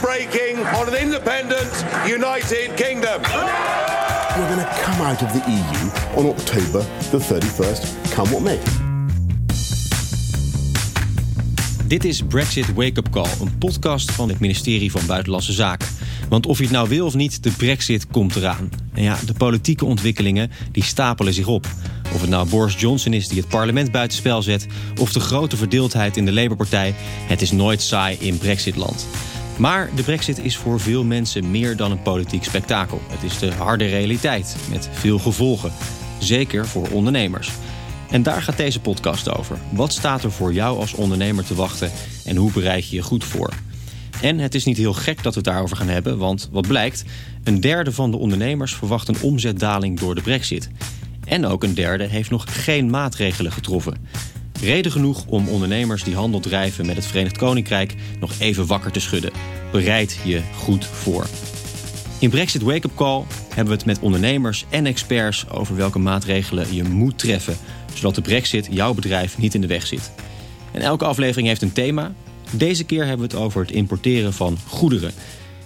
breaking on an independent United Kingdom. We're going to come out of the EU on October the 31st, come what may. Dit is Brexit Wake Up Call, een podcast van het ministerie van Buitenlandse Zaken. Want of je het nou wil of niet, de Brexit komt eraan. En ja, de politieke ontwikkelingen die stapelen zich op. Of het nou Boris Johnson is die het parlement buitenspel zet, of de grote verdeeldheid in de Labour-partij, het is nooit saai in Brexitland. Maar de Brexit is voor veel mensen meer dan een politiek spektakel. Het is de harde realiteit met veel gevolgen. Zeker voor ondernemers. En daar gaat deze podcast over. Wat staat er voor jou als ondernemer te wachten en hoe bereid je je goed voor? En het is niet heel gek dat we het daarover gaan hebben, want wat blijkt, een derde van de ondernemers verwacht een omzetdaling door de Brexit. En ook een derde heeft nog geen maatregelen getroffen. Reden genoeg om ondernemers die handel drijven met het Verenigd Koninkrijk nog even wakker te schudden. Bereid je goed voor. In Brexit Wake Up Call hebben we het met ondernemers en experts over welke maatregelen je moet treffen, zodat de Brexit jouw bedrijf niet in de weg zit. En elke aflevering heeft een thema. Deze keer hebben we het over het importeren van goederen.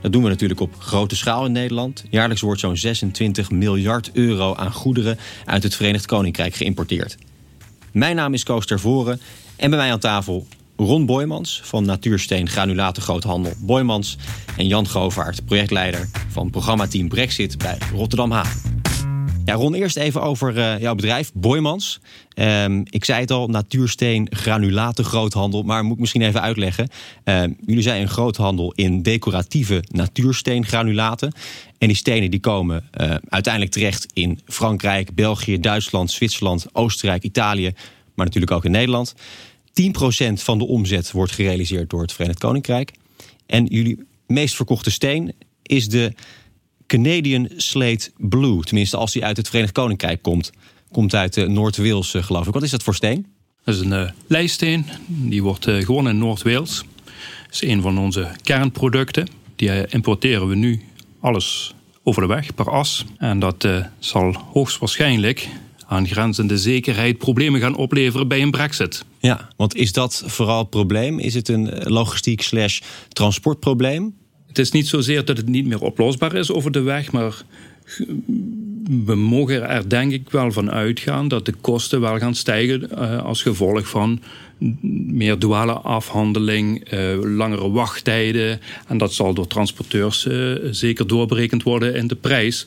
Dat doen we natuurlijk op grote schaal in Nederland. Jaarlijks wordt zo'n 26 miljard euro aan goederen uit het Verenigd Koninkrijk geïmporteerd. Mijn naam is Koos Tervoren en bij mij aan tafel Ron Boymans van Natuursteen Granulaten Groothandel Boymans en Jan Govaert, projectleider van programmateam Brexit bij Rotterdam Haven. Ja, Ron, eerst even over uh, jouw bedrijf, Boymans. Um, ik zei het al, natuursteen, granulaten, groothandel. Maar moet ik misschien even uitleggen. Uh, jullie zijn een groothandel in decoratieve natuursteengranulaten. En die stenen die komen uh, uiteindelijk terecht in Frankrijk, België, Duitsland, Zwitserland, Oostenrijk, Italië. Maar natuurlijk ook in Nederland. 10% van de omzet wordt gerealiseerd door het Verenigd Koninkrijk. En jullie meest verkochte steen is de Canadian Slate Blue. Tenminste, als die uit het Verenigd Koninkrijk komt. Komt uit uh, Noord-Wales, uh, geloof ik. Wat is dat voor steen? Dat is een uh, leisteen. Die wordt uh, gewonnen in Noord-Wales. Dat is een van onze kernproducten. Die importeren we nu alles over de weg per as. En dat zal hoogstwaarschijnlijk aan grenzende zekerheid problemen gaan opleveren bij een brexit. Ja, want is dat vooral het probleem? Is het een logistiek slash transportprobleem? Het is niet zozeer dat het niet meer oplosbaar is over de weg, maar we mogen er denk ik wel van uitgaan dat de kosten wel gaan stijgen uh, als gevolg van meer duale afhandeling, uh, langere wachttijden. En dat zal door transporteurs uh, zeker doorberekend worden in de prijs.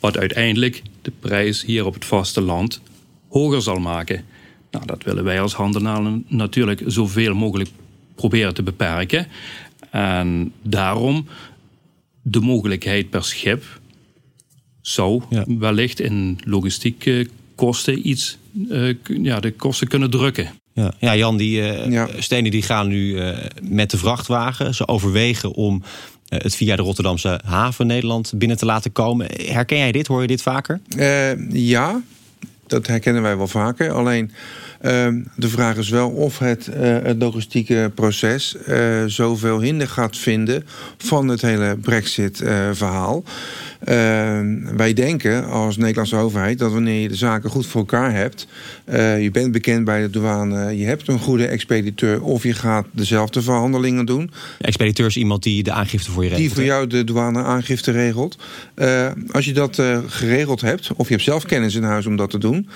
Wat uiteindelijk de prijs hier op het vasteland hoger zal maken. Nou, dat willen wij als handelaren natuurlijk zoveel mogelijk proberen te beperken. En daarom de mogelijkheid per schip zou ja. wellicht in logistieke kosten iets uh, ja, de kosten kunnen drukken. Ja, ja Jan, die uh, ja. stenen die gaan nu uh, met de vrachtwagen. Ze overwegen om het via de Rotterdamse haven Nederland binnen te laten komen. Herken jij dit? Hoor je dit vaker? ja, dat herkennen wij wel vaker. Alleen de vraag is wel of het, uh, het logistieke proces uh, zoveel hinder gaat vinden van het hele Brexit-verhaal. Uh, wij denken als Nederlandse overheid dat wanneer je de zaken goed voor elkaar hebt, je bent bekend bij de douane, je hebt een goede expediteur of je gaat dezelfde verhandelingen doen. De expediteur is iemand die de aangifte voor je regelt. Die voor jou de douane aangifte regelt. Als je dat geregeld hebt, of je hebt zelf kennis in huis om dat te doen,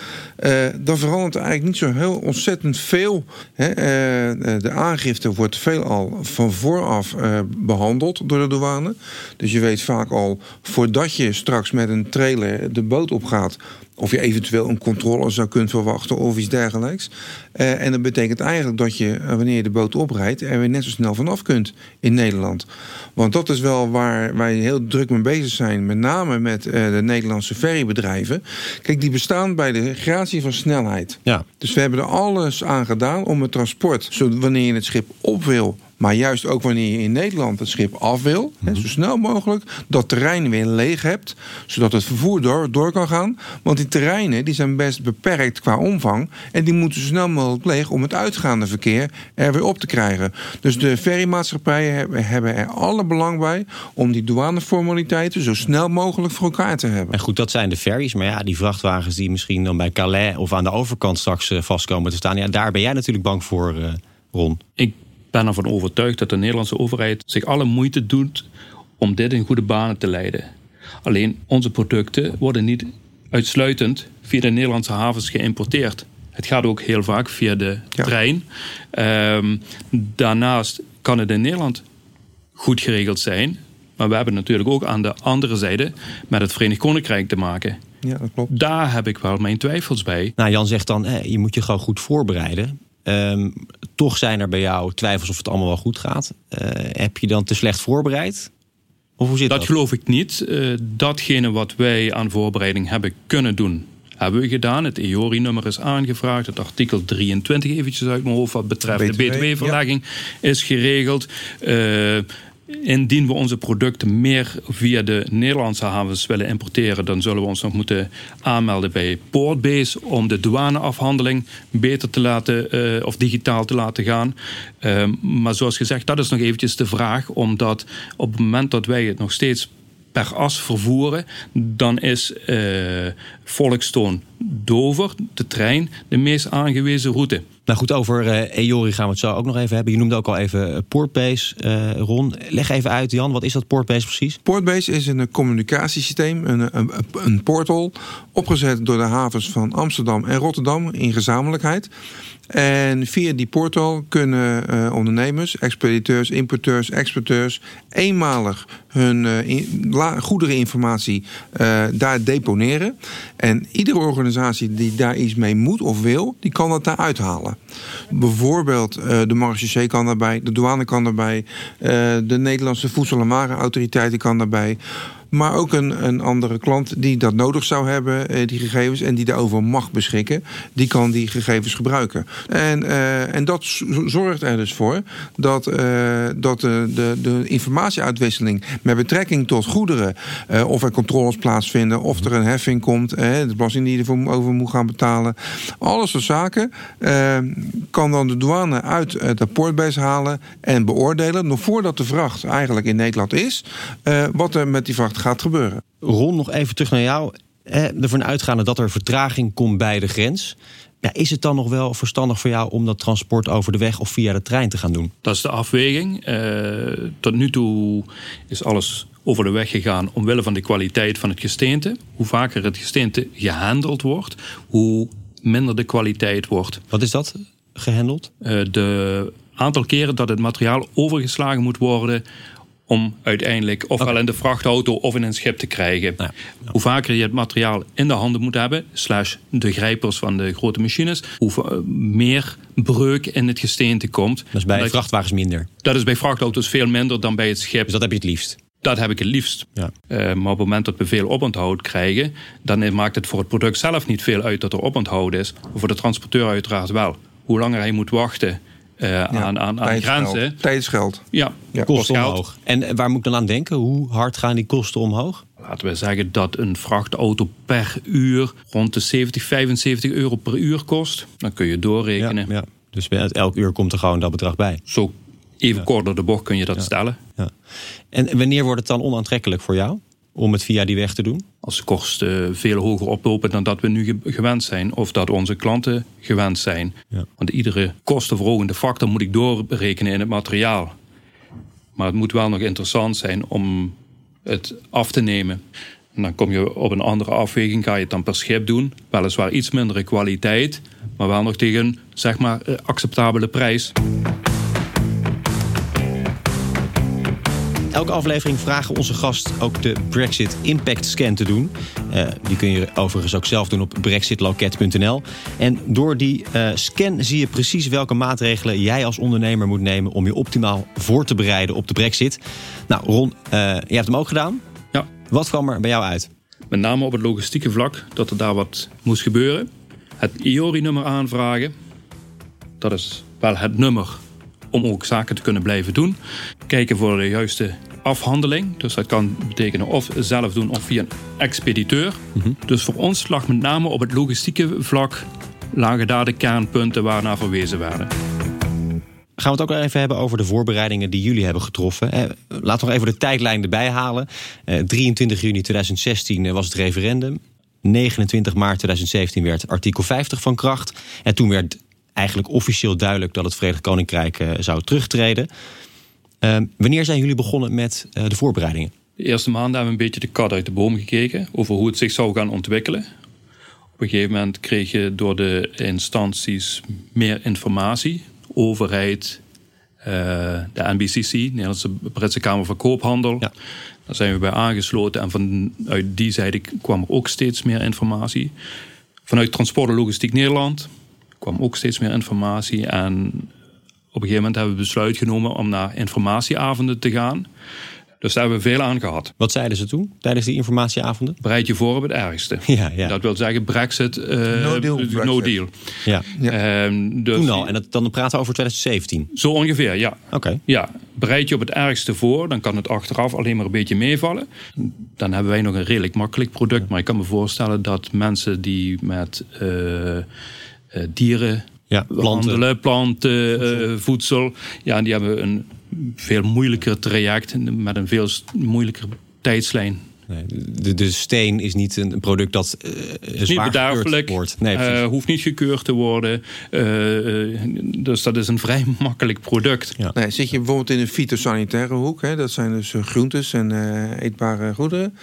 dan verandert er eigenlijk niet zo heel ontzettend veel. Hè. Uh, de aangifte wordt veelal van vooraf uh, behandeld door de douane. Dus je weet vaak al, voordat je straks met een trailer de boot opgaat... Of je eventueel een controle zou kunnen verwachten of iets dergelijks. Uh, en dat betekent eigenlijk dat je, wanneer je de boot oprijdt, er weer net zo snel vanaf kunt in Nederland. Want dat is wel waar wij heel druk mee bezig zijn, met name met uh, de Nederlandse ferrybedrijven. Kijk, die bestaan bij de gratie van snelheid. Ja. Dus we hebben er alles aan gedaan om het transport, zo wanneer je het schip op wil, maar juist ook wanneer je in Nederland het schip af wil, mm -hmm. zo snel mogelijk, dat terrein weer leeg hebt, zodat het vervoer door, door kan gaan. Want die terreinen die zijn best beperkt qua omvang en die moeten zo snel mogelijk leeg om het uitgaande verkeer er weer op te krijgen. Dus de ferrymaatschappijen hebben, hebben er alle belang bij om die douaneformaliteiten zo snel mogelijk voor elkaar te hebben. En goed, dat zijn de ferries, maar ja, die vrachtwagens die misschien dan bij Calais of aan de overkant straks vastkomen te staan, ja, daar ben jij natuurlijk bang voor, uh, Ron. Ik ben ervan overtuigd dat de Nederlandse overheid zich alle moeite doet om dit in goede banen te leiden. Alleen onze producten worden niet uitsluitend via de Nederlandse havens geïmporteerd. Het gaat ook heel vaak via de trein. Um, daarnaast kan het in Nederland goed geregeld zijn. Maar we hebben natuurlijk ook aan de andere zijde met het Verenigd Koninkrijk te maken. Ja, dat klopt. Daar heb ik wel mijn twijfels bij. Nou, Jan zegt dan, je moet je gewoon goed voorbereiden. Um, toch zijn er bij jou twijfels of het allemaal wel goed gaat. Uh, heb je dan te slecht voorbereid? Of hoe zit dat, dat? geloof ik niet. Uh, datgene wat wij aan voorbereiding hebben kunnen doen, hebben we gedaan. Het EORI-nummer is aangevraagd. Het artikel 23 eventjes uit mijn hoofd wat betreft BTW, de btw-verlegging ja. is geregeld. Uh, Indien we onze producten meer via de Nederlandse havens willen importeren, dan zullen we ons nog moeten aanmelden bij Portbase om de douaneafhandeling beter te laten uh, of digitaal te laten gaan. Uh, maar zoals gezegd, dat is nog eventjes de vraag, omdat op het moment dat wij het nog steeds per as vervoeren, dan is uh, Volkstoon Dover, de trein, de meest aangewezen route. Nou goed, over uh, EORI gaan we het zo ook nog even hebben. Je noemde ook al even Portbase, uh, Ron. Leg even uit, Jan, wat is dat Portbase precies? Portbase is een communicatiesysteem, een, een, een portal... opgezet door de havens van Amsterdam en Rotterdam in gezamenlijkheid... En via die portal kunnen uh, ondernemers, expediteurs, importeurs, exporteurs eenmalig hun uh, in, goedereninformatie uh, daar deponeren. En iedere organisatie die daar iets mee moet of wil, die kan dat daar uithalen. Bijvoorbeeld de marechaussee kan daarbij, de douane kan daarbij, de Nederlandse Voedsel- en Warenautoriteit kan daarbij. Maar ook een, een andere klant die dat nodig zou hebben, die gegevens, en die daarover mag beschikken, die kan die gegevens gebruiken. En, uh, en dat zorgt er dus voor dat, uh, dat de, de, de informatieuitwisseling met betrekking tot goederen, of er controles plaatsvinden, of er een heffing komt, de belasting die je erover moet gaan betalen, alles soort zaken, kan dan de douane uit het portbase halen en beoordelen, nog voordat de vracht eigenlijk in Nederland is, wat er met die vracht gaat gebeuren. Ron, nog even terug naar jou. Ervan uitgaande dat er vertraging komt bij de grens. Ja, is het dan nog wel verstandig voor jou om dat transport over de weg of via de trein te gaan doen? Dat is de afweging. Uh, tot nu toe is alles over de weg gegaan omwille van de kwaliteit van het gesteente. Hoe vaker het gesteente gehandeld wordt, hoe minder de kwaliteit wordt. Wat is dat, gehandeld? Uh, de aantal keren dat het materiaal overgeslagen moet worden om uiteindelijk ofwel okay. in de vrachtauto of in een schip te krijgen. Ja. Hoe vaker je het materiaal in de handen moet hebben, slash de grijpers van de grote machines, hoe meer breuk in het gesteente komt. Dat is bij dat, vrachtwagens minder. Dat is bij vrachtauto's veel minder dan bij het schip. Dus dat heb je het liefst? Dat heb ik het liefst. Ja. Uh, maar op het moment dat we veel oponthoud krijgen, dan maakt het voor het product zelf niet veel uit dat er oponthoud is. Voor de transporteur uiteraard wel. Hoe langer hij moet wachten, ja, aan, aan, aan grenzen. Tijdsgeld. Ja, ja kosten omhoog. En waar moet ik dan aan denken? Hoe hard gaan die kosten omhoog? Laten we zeggen dat een vrachtauto per uur rond de 70, 75 euro per uur kost. Dan kun je doorrekenen. Ja, ja. Dus elk uur komt er gewoon dat bedrag bij. Zo even ja. kort door de bocht kun je dat ja. stellen. Ja. En wanneer wordt het dan onaantrekkelijk voor jou? Om het via die weg te doen? Als de kosten veel hoger oplopen dan dat we nu gewend zijn. Of dat onze klanten gewend zijn. Ja. Want iedere kostenverhogende factor moet ik doorrekenen in het materiaal. Maar het moet wel nog interessant zijn om het af te nemen. En dan kom je op een andere afweging, ga je het dan per schip doen. Weliswaar iets mindere kwaliteit, maar wel nog tegen zeg maar acceptabele prijs. Elke aflevering vragen onze gast ook de Brexit Impact Scan te doen. Uh, die kun je overigens ook zelf doen op brexitloket.nl. En door die uh, scan zie je precies welke maatregelen jij als ondernemer moet nemen om je optimaal voor te bereiden op de Brexit. Nou, Ron, uh, je hebt hem ook gedaan. Ja. Wat kwam er bij jou uit? Met name op het logistieke vlak, dat er daar wat moest gebeuren. Het IORI-nummer aanvragen. Dat is wel het nummer om ook zaken te kunnen blijven doen. Kijken voor de juiste afhandeling. Dus dat kan betekenen of zelf doen of via een expediteur. Mm -hmm. Dus voor ons lag met name op het logistieke vlak lagen daar de kernpunten waarnaar verwezen werden. Gaan we het ook even hebben over de voorbereidingen die jullie hebben getroffen. Laten we nog even de tijdlijn erbij halen. 23 juni 2016 was het referendum. 29 maart 2017 werd artikel 50 van kracht. En toen werd eigenlijk officieel duidelijk dat het Verenigd Koninkrijk eh, zou terugtreden. Uh, wanneer zijn jullie begonnen met uh, de voorbereidingen? De eerste maanden hebben we een beetje de kat uit de boom gekeken over hoe het zich zou gaan ontwikkelen. Op een gegeven moment kreeg je door de instanties meer informatie. Overheid, uh, de NBCC, Nederlandse Britse Kamer van Koophandel. Ja. Daar zijn we bij aangesloten en vanuit die zijde kwam er ook steeds meer informatie. Vanuit Transport en Logistiek Nederland kwam ook steeds meer informatie. En op een gegeven moment hebben we besluit genomen om naar informatieavonden te gaan. Dus daar hebben we veel aan gehad. Wat zeiden ze toen tijdens die informatieavonden? Bereid je voor op het ergste. Ja, ja. Dat wil zeggen Brexit. Uh, no deal. No deal. Ja. ja. Um, dus toen al. En dat, dan praten we over 2017? Zo ongeveer, ja. Oké. Ja. Bereid je op het ergste voor. Dan kan het achteraf alleen maar een beetje meevallen. Dan hebben wij nog een redelijk makkelijk product. Maar ik kan me voorstellen dat mensen die met uh, dieren ja, planten, planten voedsel. voedsel. Ja, die hebben een veel moeilijker traject met een veel moeilijker tijdslijn. Nee, de, de steen is niet een product dat uh, is niet bederfelijk wordt. Nee, uh, hoeft niet gekeurd te worden. Uh, dus dat is een vrij makkelijk product. Ja. Nee, zit je bijvoorbeeld in een fytosanitaire hoek, hè, dat zijn dus groentes en eetbare goederen.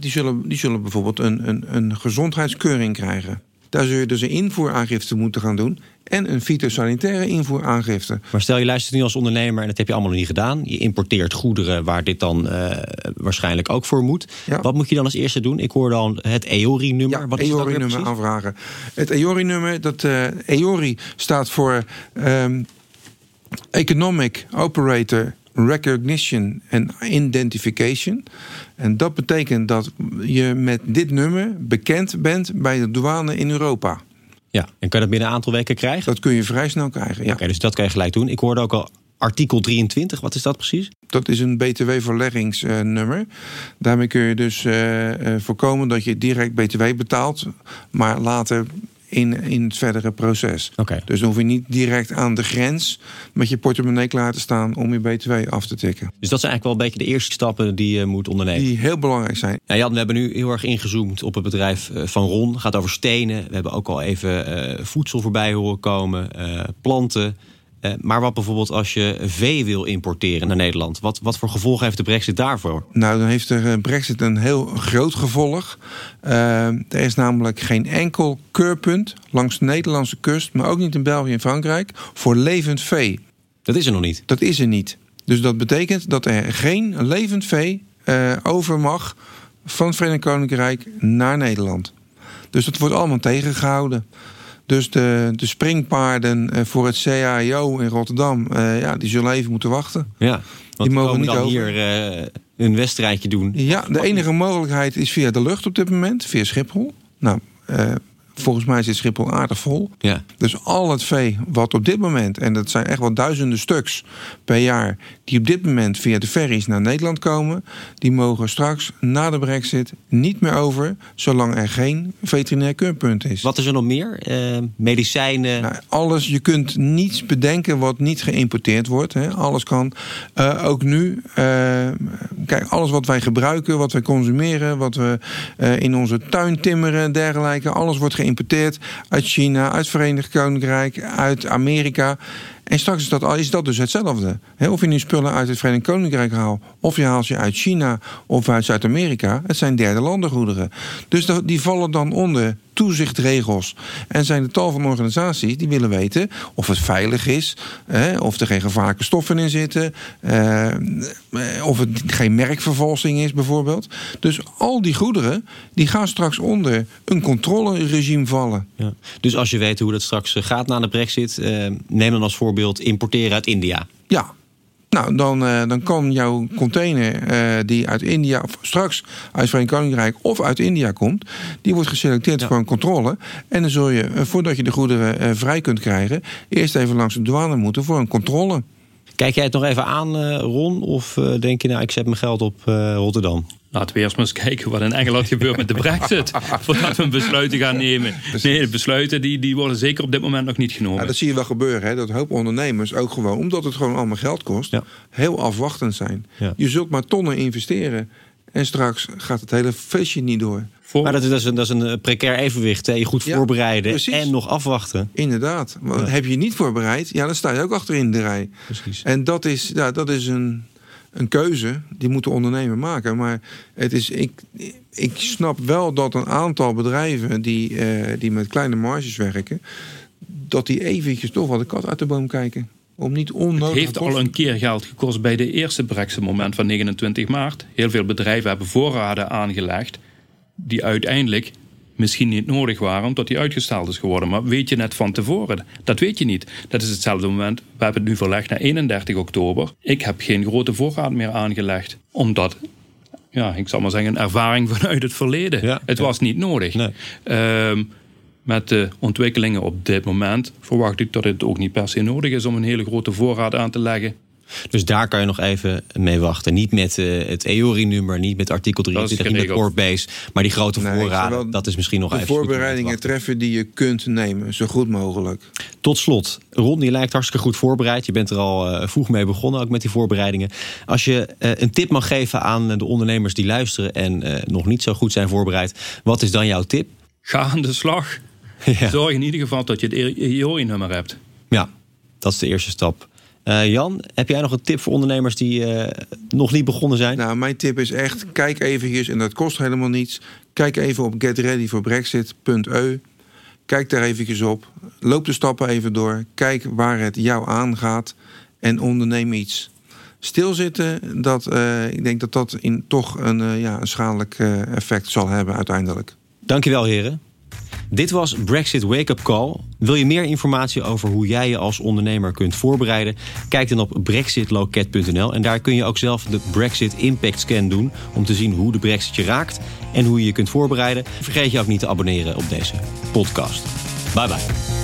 die, zullen, die zullen bijvoorbeeld een, een, een gezondheidskeuring krijgen. Daar zul je dus een invoeraangifte moeten gaan doen. En een fytosanitaire invoeraangifte. Maar stel je luistert nu als ondernemer en dat heb je allemaal nog niet gedaan. Je importeert goederen waar dit dan uh, waarschijnlijk ook voor moet. Ja. Wat moet je dan als eerste doen? Ik hoor dan het EORI-nummer. Ja, Wat is EORI-nummer aanvragen. Het EORI-nummer, dat uh, EORI staat voor um, Economic Operator recognition en identification. En dat betekent dat je met dit nummer bekend bent bij de douane in Europa. Ja, en kan je dat binnen een aantal weken krijgen? Dat kun je vrij snel krijgen, ja. Oké, dus dat kan je gelijk doen. Ik hoorde ook al artikel 23, wat is dat precies? Dat is een btw-verleggingsnummer. Daarmee kun je dus uh, voorkomen dat je direct btw betaalt, maar later in, in het verdere proces. Okay. Dus dan hoef je niet direct aan de grens met je portemonnee klaar te staan om je BTW af te tikken. Dus dat zijn eigenlijk wel een beetje de eerste stappen die je moet ondernemen. Die heel belangrijk zijn. Ja, Jan, we hebben nu heel erg ingezoomd op het bedrijf eh, van Ron. Het gaat over stenen. We hebben ook al even uh, voedsel voorbij horen komen, uh, planten. Uh, maar wat bijvoorbeeld als je vee wil importeren naar Nederland? Wat, wat voor gevolg heeft de brexit daarvoor? Nou, dan heeft de brexit een heel groot gevolg. Uh, er is namelijk geen enkel keurpunt langs de Nederlandse kust... maar ook niet in België en Frankrijk, voor levend vee. Dat is er nog niet? Dat is er niet. Dus dat betekent dat er geen levend vee uh, over mag... van het Verenigd Koninkrijk naar Nederland. Dus dat wordt allemaal tegengehouden. Dus de, de springpaarden eh, voor het CAIO in Rotterdam, uh, ja, die zullen even moeten wachten. Ja, die mogen niet dan over. hier uh, een wedstrijdje doen. Ja, de enige mogelijkheid is via de lucht op dit moment, via Schiphol. Nou, Volgens mij zit Schiphol aardig vol. Ja. Dus al het vee wat op dit moment, en dat zijn echt wel duizenden stuks per jaar, die op dit moment via de ferries naar Nederland komen, die mogen straks na de brexit niet meer over, zolang er geen veterinair keurpunt is. Wat is er nog meer? Uh, medicijnen? Nou, alles. Je kunt niets bedenken wat niet geïmporteerd wordt. Hè. Alles kan. Uh, ook nu, uh, kijk, alles wat wij gebruiken, wat wij consumeren, wat we in onze tuin timmeren en dergelijke, alles wordt geïmporteerd geïmporteerd uit China, uit Verenigd Koninkrijk, uit Amerika. En straks is dat, is dat dus hetzelfde. of je nu spullen uit het Verenigd Koninkrijk haalt, of je haalt ze uit China of uit Zuid-Amerika. Het zijn derde landengoederen. Dus die vallen dan onder toezichtregels. En zijn er tal van organisaties die willen weten of het veilig is, of er geen gevaarlijke stoffen in zitten, eh, of het geen merkvervalsing is bijvoorbeeld. Dus al die goederen die gaan straks onder een controleregime vallen. Ja. Dus als je weet hoe dat straks gaat na de brexit, eh, neem dan als voorbeeld importeren uit India. Ja, nou, dan, uh, dan kan jouw container uh, die uit India, of straks uit het Verenigd Koninkrijk of uit India komt, die wordt geselecteerd ja. voor een controle. En dan zul je, uh, voordat je de goederen vrij kunt krijgen, eerst even langs de douane moeten voor een controle. Kijk jij het nog even aan, Ron? Of denk je, nou, ik zet mijn geld op Rotterdam? Laten we eerst maar eens kijken wat in Engeland gebeurt met de brexit. Voordat we een besluiten gaan nemen. Nee, de besluiten die, die worden zeker op dit moment nog niet genomen. Ja, dat zie je wel gebeuren. Hè? Dat hoop ondernemers ook gewoon, omdat het gewoon allemaal geld kost, heel afwachtend zijn. Je zult maar tonnen investeren. En straks gaat het hele feestje niet door. Voor- Maar dat is, dat is een, dat is een eh, precair evenwicht. Hè? Je goed voorbereiden en nog afwachten. Inderdaad. Want heb je je niet voorbereid, ja, dan sta je ook achterin de rij. Precies. En dat is, ja, dat is een, een keuze die moet de ondernemer maken. Maar het is, ik, ik snap wel dat een aantal bedrijven die, eh, die met kleine marges werken, dat die eventjes toch wel de kat uit de boom kijken. Om niet onnodig Het heeft al een keer geld gekost bij de eerste Brexit-moment van 29 maart. Heel veel bedrijven hebben voorraden aangelegd die uiteindelijk misschien niet nodig waren omdat die uitgesteld is geworden. Maar weet je net van tevoren? Dat weet je niet. Dat is hetzelfde moment. We hebben het nu verlegd naar 31 oktober. Ik heb geen grote voorraad meer aangelegd. Omdat, ja, ik zal maar zeggen, een ervaring vanuit het verleden. Ja, het ja. was niet nodig. Nee. Ehm, met de ontwikkelingen op dit moment verwacht ik dat het ook niet per se nodig is om een hele grote voorraad aan te leggen. Dus daar kan je nog even mee wachten. Niet met eh, het EORI-nummer, niet met artikel Dat is 23, niet met geregeld. Corebase. Maar die grote Nee, voorraden, dat is misschien nog de even... te voorbereidingen treffen die je kunt nemen, zo goed mogelijk. Tot slot, Ron, je lijkt hartstikke goed voorbereid. Je bent er al eh, vroeg mee begonnen, ook met die voorbereidingen. Als je eh, een tip mag geven aan de ondernemers die luisteren... en eh, nog niet zo goed zijn voorbereid, wat is dan jouw tip? Ga aan de slag. Ja. Zorg in ieder geval dat je het EORI-nummer hebt. Ja, dat is de eerste stap. Eh, Jan, heb jij nog een tip voor ondernemers die eh, nog niet begonnen zijn? Nou, mijn tip is echt, kijk eventjes, en dat kost helemaal niets. Kijk even op getreadyforbrexit.eu. Kijk daar eventjes op. Loop de stappen even door. Kijk waar het jou aangaat. En onderneem iets. Stilzitten, dat, eh, ik denk dat dat in, toch een, ja, een schadelijk effect zal hebben uiteindelijk. Dankjewel, heren. Dit was Brexit Wake Up Call. Wil je meer informatie over hoe jij je als ondernemer kunt voorbereiden? Kijk dan op brexitloket.nl en daar kun je ook zelf de Brexit Impact Scan doen om te zien hoe de Brexit je raakt en hoe je je kunt voorbereiden. Vergeet je ook niet te abonneren op deze podcast. Bye bye.